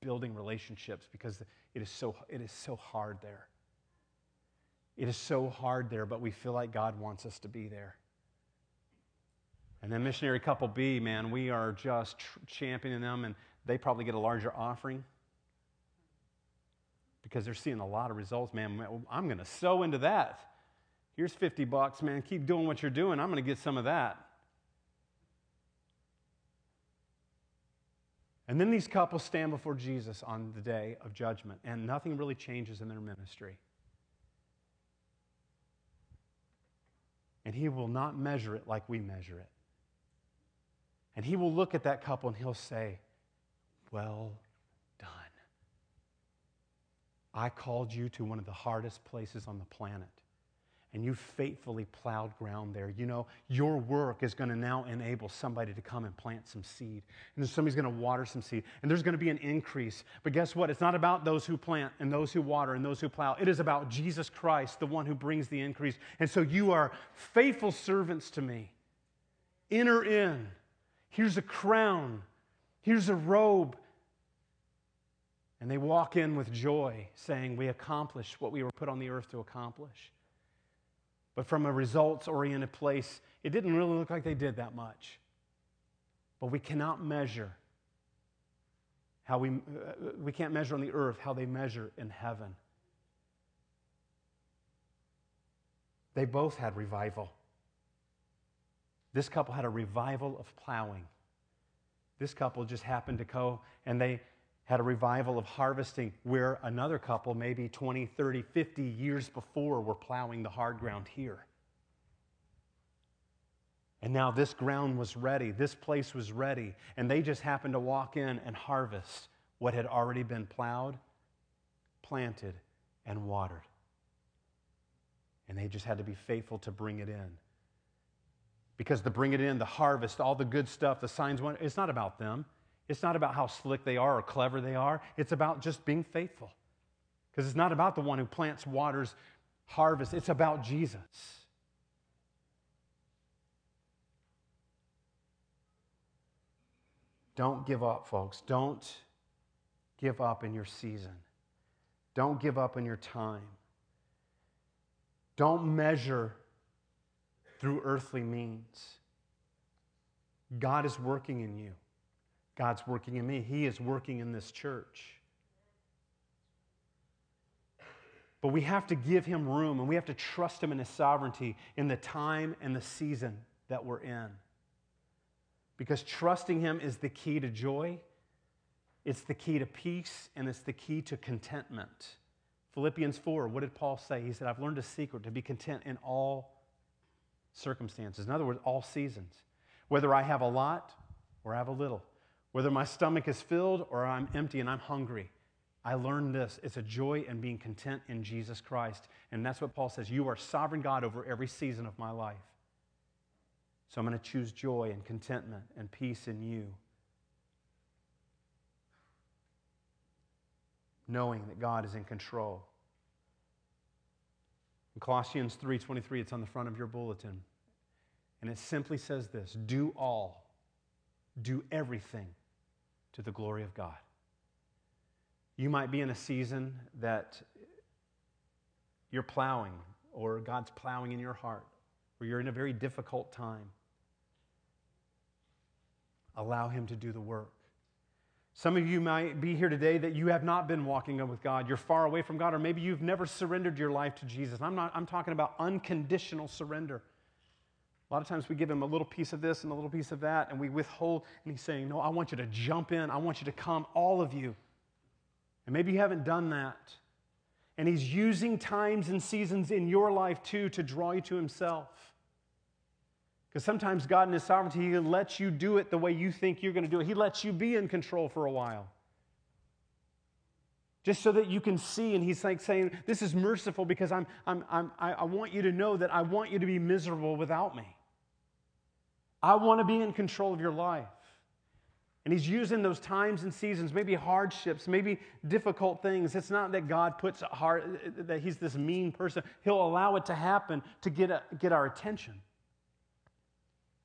building relationships because it is so, it is so hard there. It is so hard there, but we feel like God wants us to be there. And then missionary couple B, man, we are just tr- championing them, and they probably get a larger offering because they're seeing a lot of results. Man, I'm going to sow into that. Here's 50 bucks, man. Keep doing what you're doing. I'm going to get some of that. And then these couples stand before Jesus on the day of judgment, and nothing really changes in their ministry. And he will not measure it like we measure it. And he will look at that couple and he'll say, Well done. I called you to one of the hardest places on the planet and you faithfully plowed ground there. You know, your work is going to now enable somebody to come and plant some seed. And somebody's going to water some seed. And there's going to be an increase. But guess what? It's not about those who plant and those who water and those who plow. It is about Jesus Christ, the one who brings the increase. And so you are faithful servants to me. Enter in. Here's a crown. Here's a robe. And they walk in with joy, saying, We accomplished what we were put on the earth to accomplish. But from a results oriented place, it didn't really look like they did that much. But we cannot measure how we, uh, we can't measure on the earth how they measure in heaven. They both had revival. This couple had a revival of plowing. This couple just happened to go and they had a revival of harvesting where another couple, maybe 20, 30, 50 years before, were plowing the hard ground here. And now this ground was ready, this place was ready, and they just happened to walk in and harvest what had already been plowed, planted, and watered. And they just had to be faithful to bring it in. Because to bring it in, the harvest, all the good stuff, the signs, it's not about them. It's not about how slick they are or clever they are. It's about just being faithful. Because it's not about the one who plants, waters, harvests. It's about Jesus. Don't give up, folks. Don't give up in your season. Don't give up in your time. Don't measure through earthly means. God is working in you. God's working in me. He is working in this church. But we have to give him room and we have to trust him in his sovereignty in the time and the season that we're in. Because trusting him is the key to joy, it's the key to peace, and it's the key to contentment. Philippians 4, what did Paul say? He said, I've learned a secret to be content in all circumstances. In other words, all seasons. Whether I have a lot or I have a little whether my stomach is filled or I'm empty and I'm hungry. I learned this. It's a joy in being content in Jesus Christ. And that's what Paul says. You are sovereign God over every season of my life. So I'm going to choose joy and contentment and peace in you. Knowing that God is in control. In Colossians 3:23, it's on the front of your bulletin. And it simply says this: do all, do everything to the glory of God. You might be in a season that you're plowing, or God's plowing in your heart, or you're in a very difficult time. Allow Him to do the work. Some of you might be here today that you have not been walking with God. You're far away from God, or maybe you've never surrendered your life to Jesus. I'm, not, I'm talking about unconditional surrender. A lot of times we give him a little piece of this and a little piece of that, and we withhold. And he's saying, No, I want you to jump in. I want you to come, all of you. And maybe you haven't done that. And he's using times and seasons in your life too to draw you to himself. Because sometimes God in his sovereignty, he lets you do it the way you think you're going to do it. He lets you be in control for a while. Just so that you can see, and he's like saying, This is merciful because I'm, I'm, I'm, I want you to know that I want you to be miserable without me. I want to be in control of your life. And he's using those times and seasons, maybe hardships, maybe difficult things. It's not that God puts hard, that he's this mean person. He'll allow it to happen to get, a, get our attention.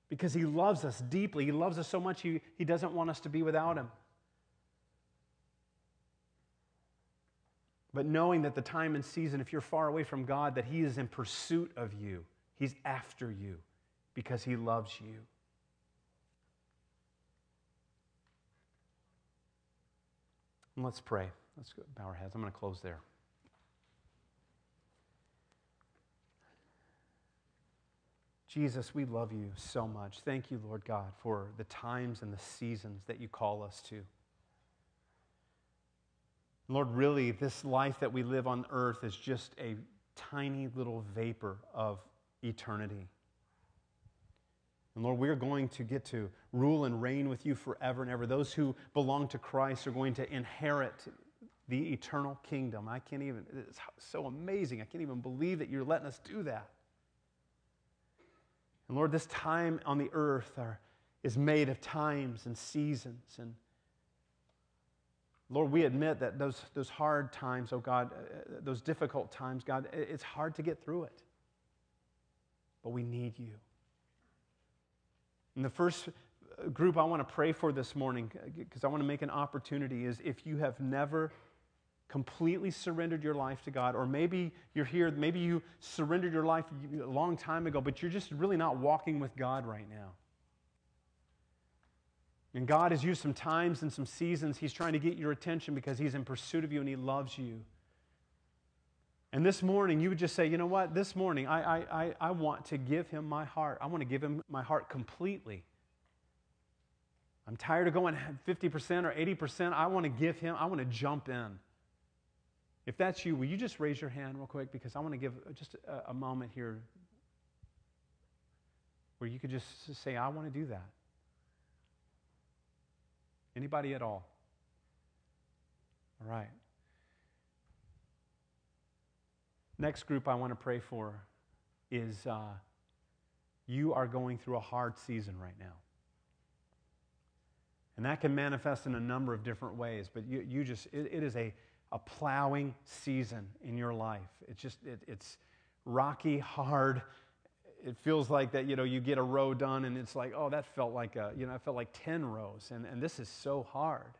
Because he loves us deeply. He loves us so much, he, he doesn't want us to be without him. But knowing that the time and season, if you're far away from God, that He is in pursuit of you, He's after you because He loves you. And let's pray. Let's bow our heads. I'm going to close there. Jesus, we love you so much. Thank you, Lord God, for the times and the seasons that you call us to. Lord, really, this life that we live on earth is just a tiny little vapor of eternity. And Lord, we are going to get to rule and reign with you forever and ever. Those who belong to Christ are going to inherit the eternal kingdom. I can't even, it's so amazing. I can't even believe that you're letting us do that. And Lord, this time on the earth are, is made of times and seasons. And Lord, we admit that those, those hard times, oh God, uh, those difficult times, God, it's hard to get through it. But we need you. And the first uh, group I want to pray for this morning, uh, because I want to make an opportunity, is if you have never completely surrendered your life to God, or maybe you're here, maybe you surrendered your life a long time ago, but you're just really not walking with God right now. And God has used some times and some seasons. He's trying to get your attention because He's in pursuit of you and He loves you. And this morning, you would just say, you know what? This morning, I, I, I, I want to give Him my heart. I want to give Him my heart completely. I'm tired of going 50% or 80%. I want to give Him, I want to jump in. If that's you, will you just raise your hand real quick? Because I want to give just a, a moment here where you could just say, I want to do that. Anybody at all? All right. Next group I want to pray for is uh, you are going through a hard season right now. And that can manifest in a number of different ways, but you, you just, it, it is a a plowing season in your life. It's just, it, it's rocky, hard. It feels like that, you know, you get a row done and it's like, oh, that felt like a, you know, I felt like 10 rows. And, and this is so hard.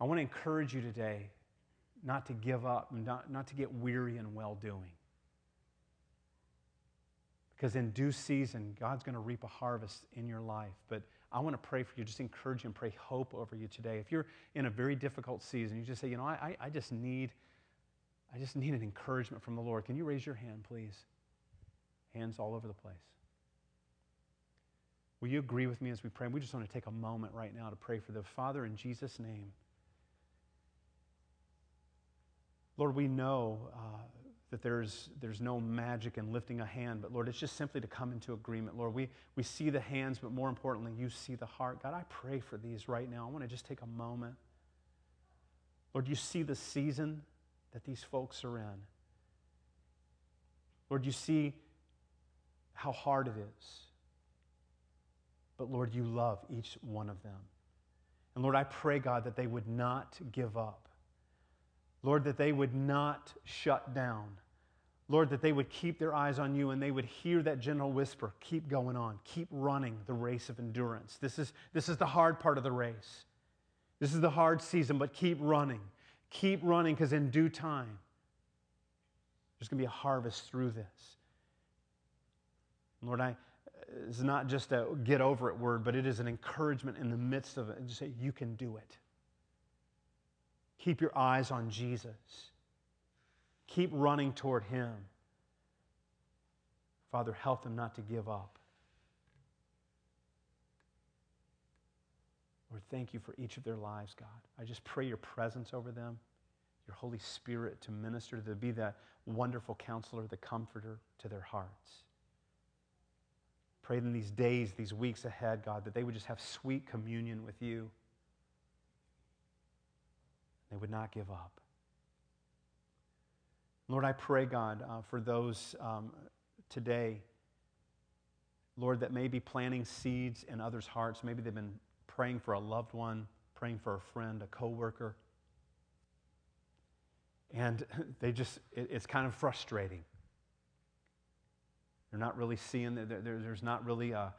I want to encourage you today not to give up not, not to get weary in well doing. Because in due season, God's going to reap a harvest in your life. But I want to pray for you, just encourage you and pray hope over you today. If you're in a very difficult season, you just say, you know, I, I just need, I just need an encouragement from the Lord. Can you raise your hand, please? Hands all over the place. Will you agree with me as we pray? We just want to take a moment right now to pray for the Father in Jesus' name. Lord, we know uh, that there's, there's no magic in lifting a hand, but Lord, it's just simply to come into agreement. Lord, we, we see the hands, but more importantly, you see the heart. God, I pray for these right now. I want to just take a moment. Lord, you see the season that these folks are in. Lord, you see how hard it is. But Lord, you love each one of them. And Lord, I pray, God, that they would not give up. Lord, that they would not shut down. Lord, that they would keep their eyes on you and they would hear that gentle whisper keep going on, keep running the race of endurance. This is, this is the hard part of the race. This is the hard season, but keep running. Keep running because in due time, there's going to be a harvest through this. Lord, I, it's not just a get over it word, but it is an encouragement in the midst of it. And just say, you can do it. Keep your eyes on Jesus. Keep running toward Him. Father, help them not to give up. Lord, thank you for each of their lives, God. I just pray your presence over them, your Holy Spirit to minister, to be that wonderful counselor, the comforter to their hearts. Pray in these days, these weeks ahead, God, that they would just have sweet communion with you. Would not give up. Lord, I pray, God, uh, for those um, today, Lord, that may be planting seeds in others' hearts. Maybe they've been praying for a loved one, praying for a friend, a coworker. And they just, it, it's kind of frustrating. They're not really seeing, there, there's not really a,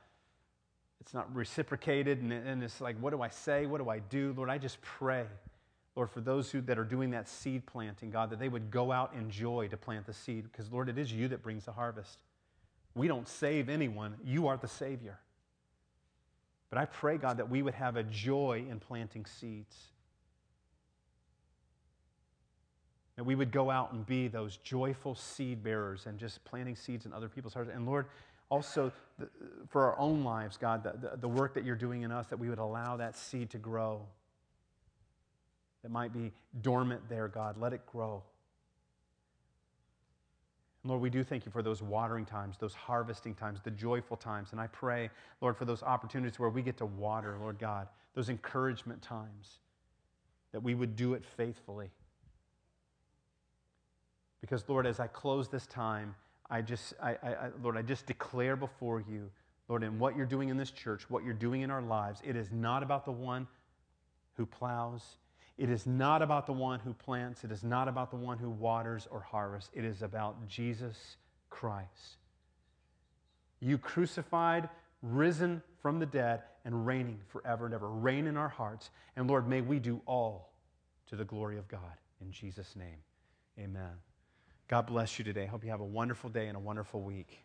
it's not reciprocated. And, and it's like, what do I say? What do I do? Lord, I just pray Lord, for those who, that are doing that seed planting, God, that they would go out in joy to plant the seed, because, Lord, it is you that brings the harvest. We don't save anyone, you are the Savior. But I pray, God, that we would have a joy in planting seeds. That we would go out and be those joyful seed bearers and just planting seeds in other people's hearts. And Lord, also for our own lives, God, the, the work that you're doing in us, that we would allow that seed to grow. That might be dormant there, God. Let it grow. Lord, we do thank you for those watering times, those harvesting times, the joyful times. And I pray, Lord, for those opportunities where we get to water, Lord God, those encouragement times, that we would do it faithfully. Because, Lord, as I close this time, I just, I, I, Lord, I just declare before you, Lord, in what you're doing in this church, what you're doing in our lives, it is not about the one who plows. It is not about the one who plants. It is not about the one who waters or harvests. It is about Jesus Christ. You crucified, risen from the dead, and reigning forever and ever. Reign in our hearts. And Lord, may we do all to the glory of God. In Jesus' name, amen. God bless you today. Hope you have a wonderful day and a wonderful week.